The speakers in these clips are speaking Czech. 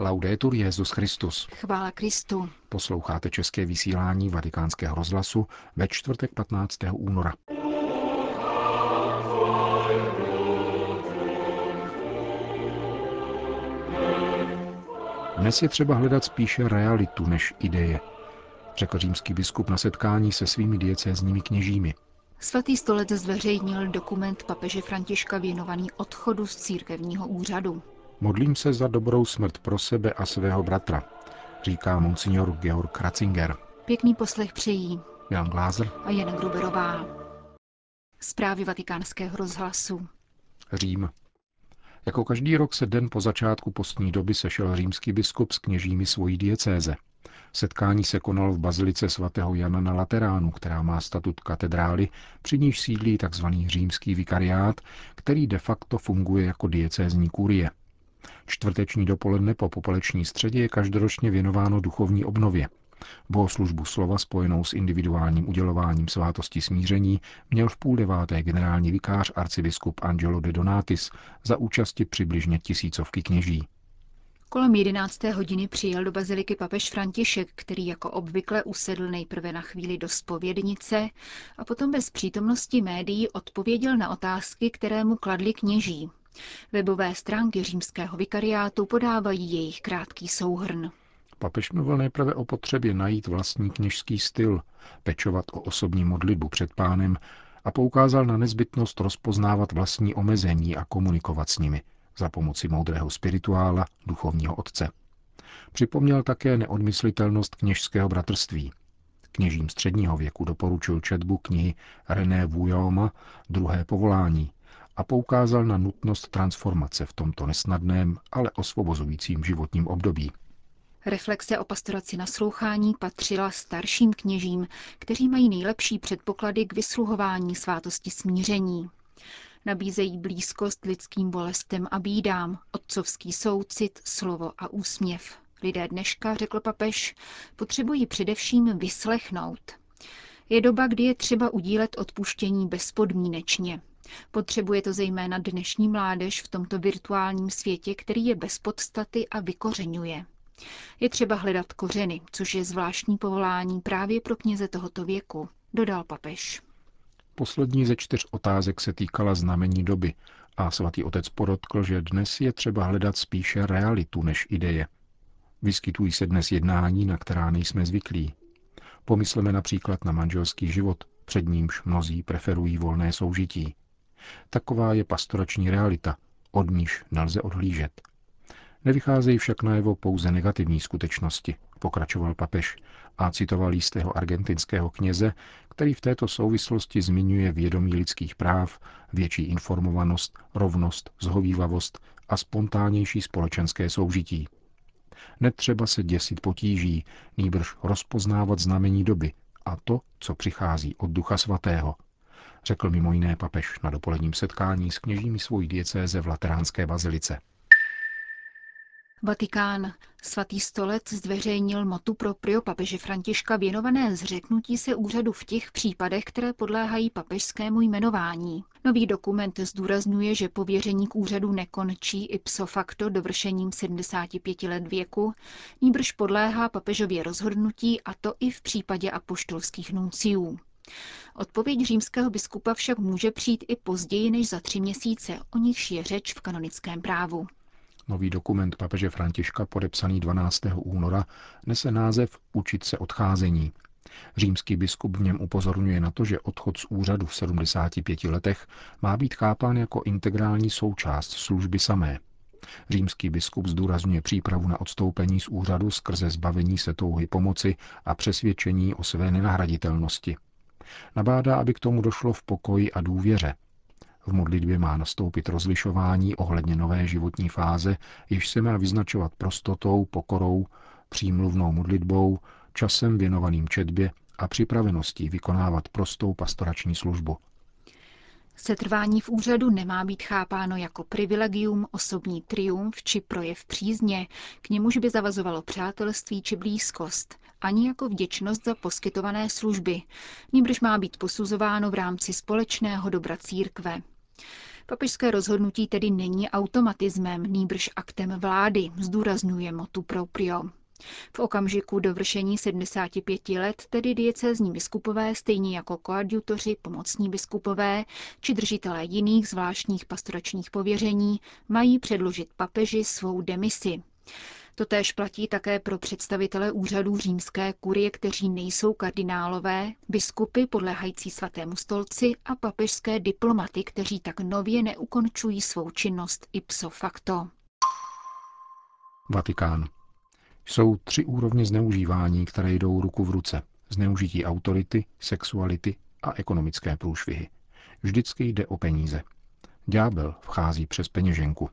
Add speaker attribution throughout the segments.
Speaker 1: Laudetur Jezus Christus.
Speaker 2: Chvála Kristu.
Speaker 1: Posloucháte české vysílání Vatikánského rozhlasu ve čtvrtek 15. února. Dnes je třeba hledat spíše realitu než ideje, řekl římský biskup na setkání se svými diecézními kněžími.
Speaker 2: Svatý stolec zveřejnil dokument papeže Františka věnovaný odchodu z církevního úřadu.
Speaker 1: Modlím se za dobrou smrt pro sebe a svého bratra, říká monsignor Georg Ratzinger.
Speaker 2: Pěkný poslech přejí
Speaker 1: Jan Glázer
Speaker 2: a Jan Gruberová. Zprávy vatikánského rozhlasu.
Speaker 1: Řím. Jako každý rok se den po začátku postní doby sešel římský biskup s kněžími svojí diecéze. Setkání se konalo v bazilice svatého Jana na Lateránu, která má statut katedrály, při níž sídlí tzv. římský vikariát, který de facto funguje jako diecézní kurie. Čtvrteční dopoledne po popoleční středě je každoročně věnováno duchovní obnově. Bohoslužbu slova spojenou s individuálním udělováním svátosti smíření měl v půl deváté generální vikář arcibiskup Angelo de Donatis za účasti přibližně tisícovky kněží.
Speaker 2: Kolem 11. hodiny přijel do baziliky papež František, který jako obvykle usedl nejprve na chvíli do spovědnice a potom bez přítomnosti médií odpověděl na otázky, které mu kladli kněží. Webové stránky římského vikariátu podávají jejich krátký souhrn.
Speaker 1: Papež mluvil nejprve o potřebě najít vlastní kněžský styl, pečovat o osobní modlitbu před pánem a poukázal na nezbytnost rozpoznávat vlastní omezení a komunikovat s nimi za pomoci moudrého spirituála, duchovního otce. Připomněl také neodmyslitelnost kněžského bratrství. Kněžím středního věku doporučil četbu knihy René Vujoma Druhé povolání, a poukázal na nutnost transformace v tomto nesnadném, ale osvobozujícím životním období.
Speaker 2: Reflexe o pastoraci naslouchání patřila starším kněžím, kteří mají nejlepší předpoklady k vysluhování svátosti smíření. Nabízejí blízkost lidským bolestem a bídám, otcovský soucit, slovo a úsměv. Lidé dneška, řekl papež, potřebují především vyslechnout. Je doba, kdy je třeba udílet odpuštění bezpodmínečně. Potřebuje to zejména dnešní mládež v tomto virtuálním světě, který je bez podstaty a vykořenuje. Je třeba hledat kořeny, což je zvláštní povolání právě pro kněze tohoto věku, dodal papež.
Speaker 1: Poslední ze čtyř otázek se týkala znamení doby a svatý otec podotkl, že dnes je třeba hledat spíše realitu než ideje. Vyskytují se dnes jednání, na která nejsme zvyklí. Pomysleme například na manželský život, před nímž mnozí preferují volné soužití. Taková je pastorační realita, od níž nelze odhlížet. Nevycházejí však najevo pouze negativní skutečnosti, pokračoval papež a citoval jistého argentinského kněze, který v této souvislosti zmiňuje vědomí lidských práv, větší informovanost, rovnost, zhovývavost a spontánnější společenské soužití. Netřeba se děsit potíží, nýbrž rozpoznávat znamení doby a to, co přichází od Ducha Svatého – řekl mimo jiné papež na dopoledním setkání s kněžími svojí diecéze v Lateránské bazilice.
Speaker 2: Vatikán. Svatý stolec zveřejnil motu pro prio papeže Františka věnované zřeknutí se úřadu v těch případech, které podléhají papežskému jmenování. Nový dokument zdůrazňuje, že pověření k úřadu nekončí ipso facto dovršením 75 let věku, níbrž podléhá papežově rozhodnutí a to i v případě apoštolských nunciů. Odpověď římského biskupa však může přijít i později než za tři měsíce, o nichž je řeč v kanonickém právu.
Speaker 1: Nový dokument papeže Františka podepsaný 12. února nese název Učit se odcházení. Římský biskup v něm upozorňuje na to, že odchod z úřadu v 75 letech má být chápán jako integrální součást služby samé. Římský biskup zdůrazňuje přípravu na odstoupení z úřadu skrze zbavení se touhy pomoci a přesvědčení o své nenahraditelnosti – Nabádá, aby k tomu došlo v pokoji a důvěře. V modlitbě má nastoupit rozlišování ohledně nové životní fáze, jež se má vyznačovat prostotou, pokorou, přímluvnou modlitbou, časem věnovaným četbě a připraveností vykonávat prostou pastorační službu.
Speaker 2: Setrvání v úřadu nemá být chápáno jako privilegium, osobní triumf či projev přízně, k němuž by zavazovalo přátelství či blízkost, ani jako vděčnost za poskytované služby, nímž má být posuzováno v rámci společného dobra církve. Papežské rozhodnutí tedy není automatismem, nýbrž aktem vlády, zdůrazňuje motu proprio. V okamžiku dovršení 75 let tedy diecézní biskupové, stejně jako koadjutoři, pomocní biskupové či držitelé jiných zvláštních pastoračních pověření, mají předložit papeži svou demisi. Totéž platí také pro představitele úřadů římské kurie, kteří nejsou kardinálové, biskupy podléhající svatému stolci a papežské diplomaty, kteří tak nově neukončují svou činnost ipso facto.
Speaker 1: Vatikán. Jsou tři úrovně zneužívání, které jdou ruku v ruce. Zneužití autority, sexuality a ekonomické průšvihy. Vždycky jde o peníze. Ďábel vchází přes peněženku.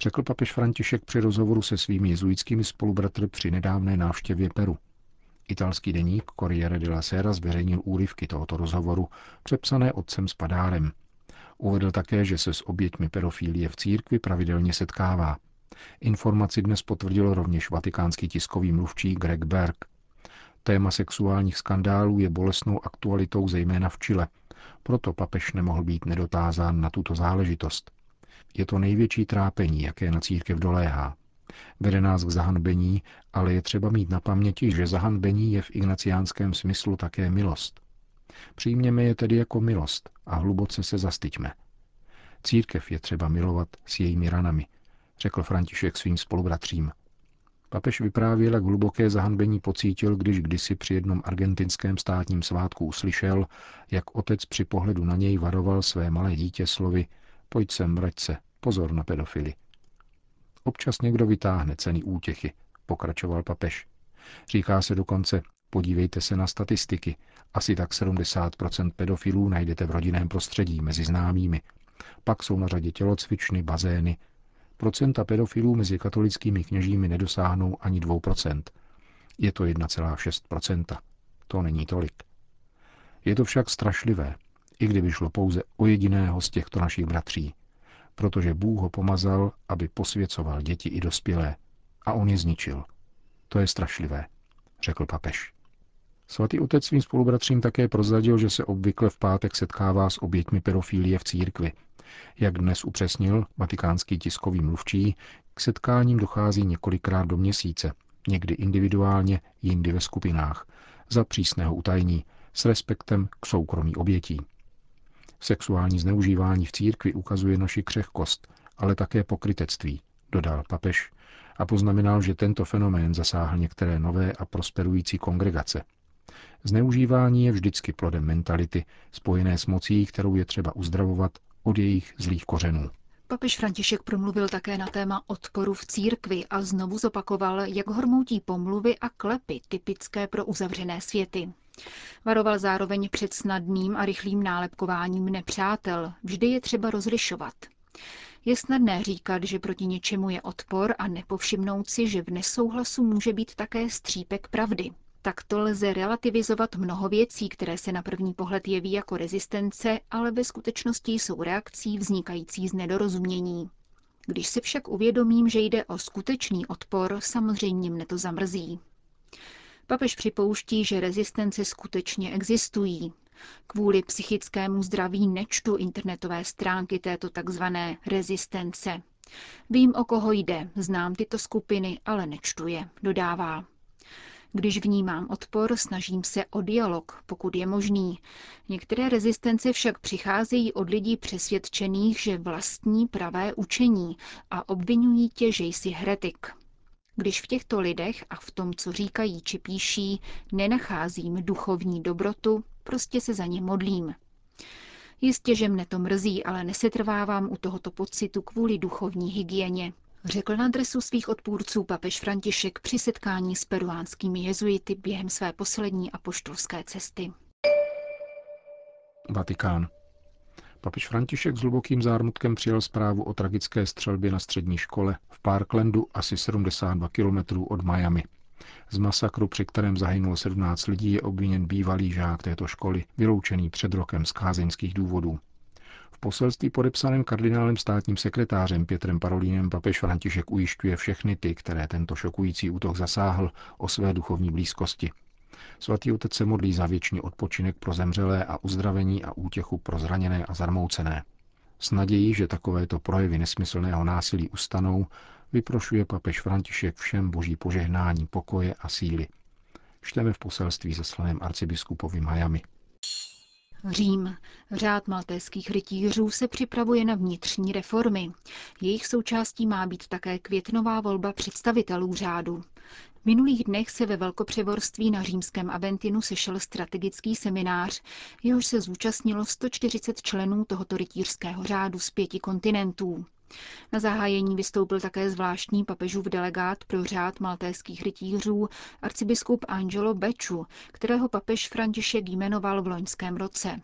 Speaker 1: Řekl papež František při rozhovoru se svými jezuitskými spolubratry při nedávné návštěvě Peru. Italský deník Corriere della Sera zveřejnil úryvky tohoto rozhovoru, přepsané otcem s padárem. Uvedl také, že se s oběťmi pedofílie v církvi pravidelně setkává. Informaci dnes potvrdil rovněž vatikánský tiskový mluvčí Greg Berg. Téma sexuálních skandálů je bolestnou aktualitou zejména v Chile, proto papež nemohl být nedotázán na tuto záležitost. Je to největší trápení, jaké na církev doléhá. Vede nás k zahanbení, ale je třeba mít na paměti, že zahanbení je v ignaciánském smyslu také milost. Přijměme je tedy jako milost a hluboce se zastyďme. Církev je třeba milovat s jejími ranami, řekl František svým spolubratřím. Papež vyprávěl, jak hluboké zahanbení pocítil, když kdysi při jednom argentinském státním svátku uslyšel, jak otec při pohledu na něj varoval své malé dítě slovy Pojď sem, vrať se, pozor na pedofily. Občas někdo vytáhne ceny útěchy, pokračoval papež. Říká se dokonce, podívejte se na statistiky, asi tak 70% pedofilů najdete v rodinném prostředí mezi známými. Pak jsou na řadě tělocvičny, bazény, procenta pedofilů mezi katolickými kněžími nedosáhnou ani 2%. Je to 1,6%. To není tolik. Je to však strašlivé, i kdyby šlo pouze o jediného z těchto našich bratří, protože Bůh ho pomazal, aby posvěcoval děti i dospělé, a on je zničil. To je strašlivé, řekl papež. Svatý otec svým spolubratřím také prozradil, že se obvykle v pátek setkává s oběťmi pedofílie v církvi – jak dnes upřesnil vatikánský tiskový mluvčí, k setkáním dochází několikrát do měsíce, někdy individuálně, jindy ve skupinách, za přísného utajení, s respektem k soukromí obětí. Sexuální zneužívání v církvi ukazuje naši křehkost, ale také pokrytectví, dodal papež a poznamenal, že tento fenomén zasáhl některé nové a prosperující kongregace. Zneužívání je vždycky plodem mentality, spojené s mocí, kterou je třeba uzdravovat od jejich zlých kořenů.
Speaker 2: Papež František promluvil také na téma odporu v církvi a znovu zopakoval, jak hormoutí pomluvy a klepy typické pro uzavřené světy. Varoval zároveň před snadným a rychlým nálepkováním nepřátel. Vždy je třeba rozlišovat. Je snadné říkat, že proti něčemu je odpor a nepovšimnout si, že v nesouhlasu může být také střípek pravdy. Takto lze relativizovat mnoho věcí, které se na první pohled jeví jako rezistence, ale ve skutečnosti jsou reakcí vznikající z nedorozumění. Když si však uvědomím, že jde o skutečný odpor, samozřejmě mne to zamrzí. Papež připouští, že rezistence skutečně existují. Kvůli psychickému zdraví nečtu internetové stránky této takzvané rezistence. Vím, o koho jde, znám tyto skupiny, ale nečtu je, dodává. Když vnímám odpor, snažím se o dialog, pokud je možný. Některé rezistence však přicházejí od lidí přesvědčených, že vlastní pravé učení a obvinují tě, že jsi heretik. Když v těchto lidech a v tom, co říkají či píší, nenacházím duchovní dobrotu, prostě se za ně modlím. Jistě, že mne to mrzí, ale nesetrvávám u tohoto pocitu kvůli duchovní hygieně řekl na adresu svých odpůrců papež František při setkání s peruánskými jezuity během své poslední apoštolské cesty.
Speaker 1: Vatikán. Papež František s hlubokým zármutkem přijal zprávu o tragické střelbě na střední škole v Parklandu asi 72 km od Miami. Z masakru, při kterém zahynulo 17 lidí, je obviněn bývalý žák této školy, vyloučený před rokem z kázeňských důvodů. V poselství podepsaném kardinálem státním sekretářem Pětrem Parolínem papež František ujišťuje všechny ty, které tento šokující útok zasáhl, o své duchovní blízkosti. Svatý otec se modlí za věčný odpočinek pro zemřelé a uzdravení a útěchu pro zraněné a zarmoucené. S nadějí, že takovéto projevy nesmyslného násilí ustanou, vyprošuje papež František všem boží požehnání, pokoje a síly. Čteme v poselství zaslaném arcibiskupovi Miami.
Speaker 2: Řím. Řád maltéských rytířů se připravuje na vnitřní reformy. Jejich součástí má být také květnová volba představitelů řádu. V minulých dnech se ve Velkopřevorství na římském Aventinu sešel strategický seminář, jehož se zúčastnilo 140 členů tohoto rytířského řádu z pěti kontinentů. Na zahájení vystoupil také zvláštní papežův delegát pro řád maltéských rytířů, arcibiskup Angelo Beču, kterého papež František jmenoval v loňském roce.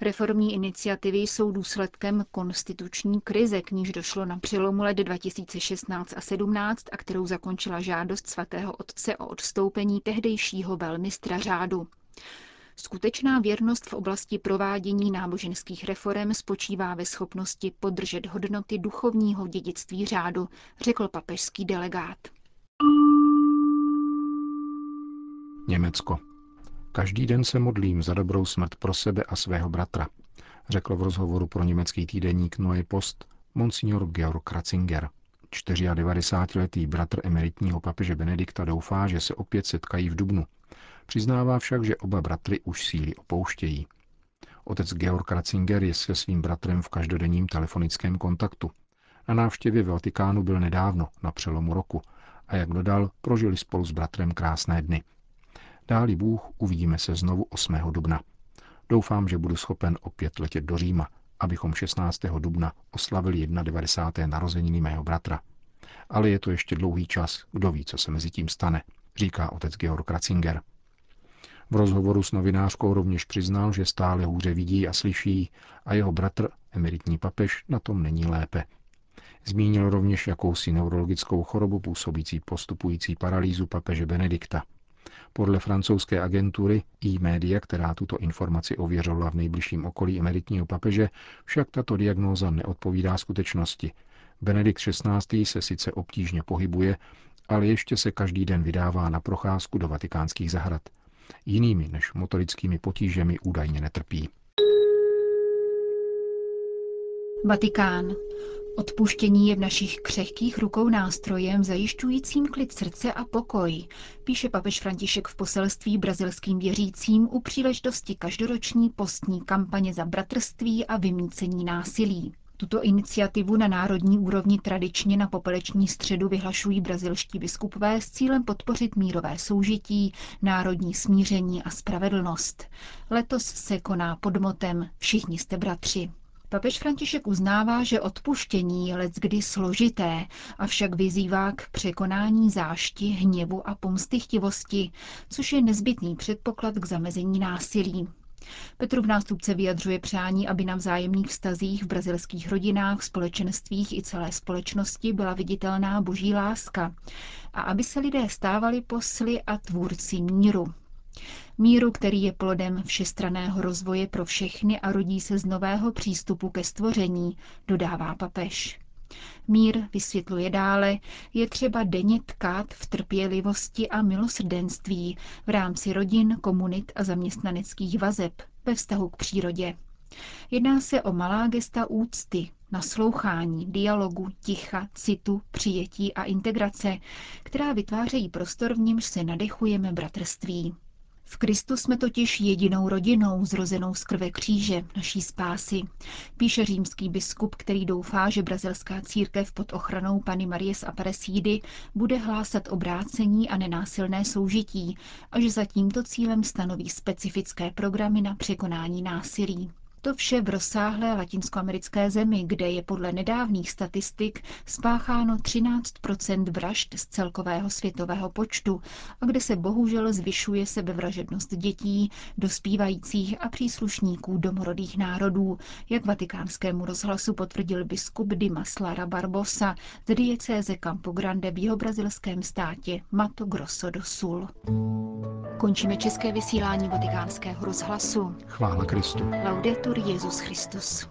Speaker 2: Reformní iniciativy jsou důsledkem konstituční krize, k níž došlo na přelomu let 2016 a 17 a kterou zakončila žádost svatého otce o odstoupení tehdejšího velmistra řádu. Skutečná věrnost v oblasti provádění náboženských reform spočívá ve schopnosti podržet hodnoty duchovního dědictví řádu, řekl papežský delegát.
Speaker 1: Německo. Každý den se modlím za dobrou smrt pro sebe a svého bratra, řekl v rozhovoru pro německý týdeník Neue Post monsignor Georg Ratzinger. 94-letý bratr emeritního papeže Benedikta doufá, že se opět setkají v Dubnu. Přiznává však, že oba bratry už síly opouštějí. Otec Georg Ratzinger je se svým bratrem v každodenním telefonickém kontaktu. Na návštěvě v Vatikánu byl nedávno, na přelomu roku, a jak dodal, prožili spolu s bratrem krásné dny. Dáli Bůh, uvidíme se znovu 8. dubna. Doufám, že budu schopen opět letět do Říma, abychom 16. dubna oslavili 91. narozeniny mého bratra. Ale je to ještě dlouhý čas, kdo ví, co se mezi tím stane, říká otec Georg Ratzinger. V rozhovoru s novinářkou rovněž přiznal, že stále hůře vidí a slyší a jeho bratr, emeritní papež, na tom není lépe. Zmínil rovněž jakousi neurologickou chorobu působící postupující paralýzu papeže Benedikta. Podle francouzské agentury e-media, která tuto informaci ověřovala v nejbližším okolí emeritního papeže, však tato diagnóza neodpovídá skutečnosti. Benedikt XVI. se sice obtížně pohybuje, ale ještě se každý den vydává na procházku do vatikánských zahrad. Jinými než motorickými potížemi údajně netrpí.
Speaker 2: Vatikán. Odpuštění je v našich křehkých rukou nástrojem zajišťujícím klid srdce a pokoj, píše papež František v poselství brazilským věřícím u příležitosti každoroční postní kampaně za bratrství a vymícení násilí. Tuto iniciativu na národní úrovni tradičně na popeleční středu vyhlašují brazilští biskupové s cílem podpořit mírové soužití, národní smíření a spravedlnost. Letos se koná pod motem Všichni jste bratři. Papež František uznává, že odpuštění je kdy složité, avšak vyzývá k překonání zášti, hněvu a pomstychtivosti, což je nezbytný předpoklad k zamezení násilí. Petrův nástupce vyjadřuje přání, aby na vzájemných vztazích v brazilských rodinách, společenstvích i celé společnosti byla viditelná boží láska a aby se lidé stávali posly a tvůrci míru. Míru, který je plodem všestraného rozvoje pro všechny a rodí se z nového přístupu ke stvoření, dodává papež. Mír, vysvětluje dále, je třeba denně tkát v trpělivosti a milosrdenství v rámci rodin, komunit a zaměstnaneckých vazeb ve vztahu k přírodě. Jedná se o malá gesta úcty, naslouchání, dialogu, ticha, citu, přijetí a integrace, která vytvářejí prostor, v němž se nadechujeme bratrství. V Kristu jsme totiž jedinou rodinou zrozenou z krve kříže, naší spásy, píše římský biskup, který doufá, že brazilská církev pod ochranou Pany Marie z Aparecídy bude hlásat obrácení a nenásilné soužití a že za tímto cílem stanoví specifické programy na překonání násilí. To vše v rozsáhlé latinskoamerické zemi, kde je podle nedávných statistik spácháno 13% vražd z celkového světového počtu a kde se bohužel zvyšuje sebevražednost dětí, dospívajících a příslušníků domorodých národů, jak vatikánskému rozhlasu potvrdil biskup Dimas Lara Barbosa z diecéze Campo Grande v jeho brazilském státě Mato Grosso do Sul. Končíme české vysílání vatikánského rozhlasu.
Speaker 1: Chvála Kristu.
Speaker 2: Laudetur Jesus Christus.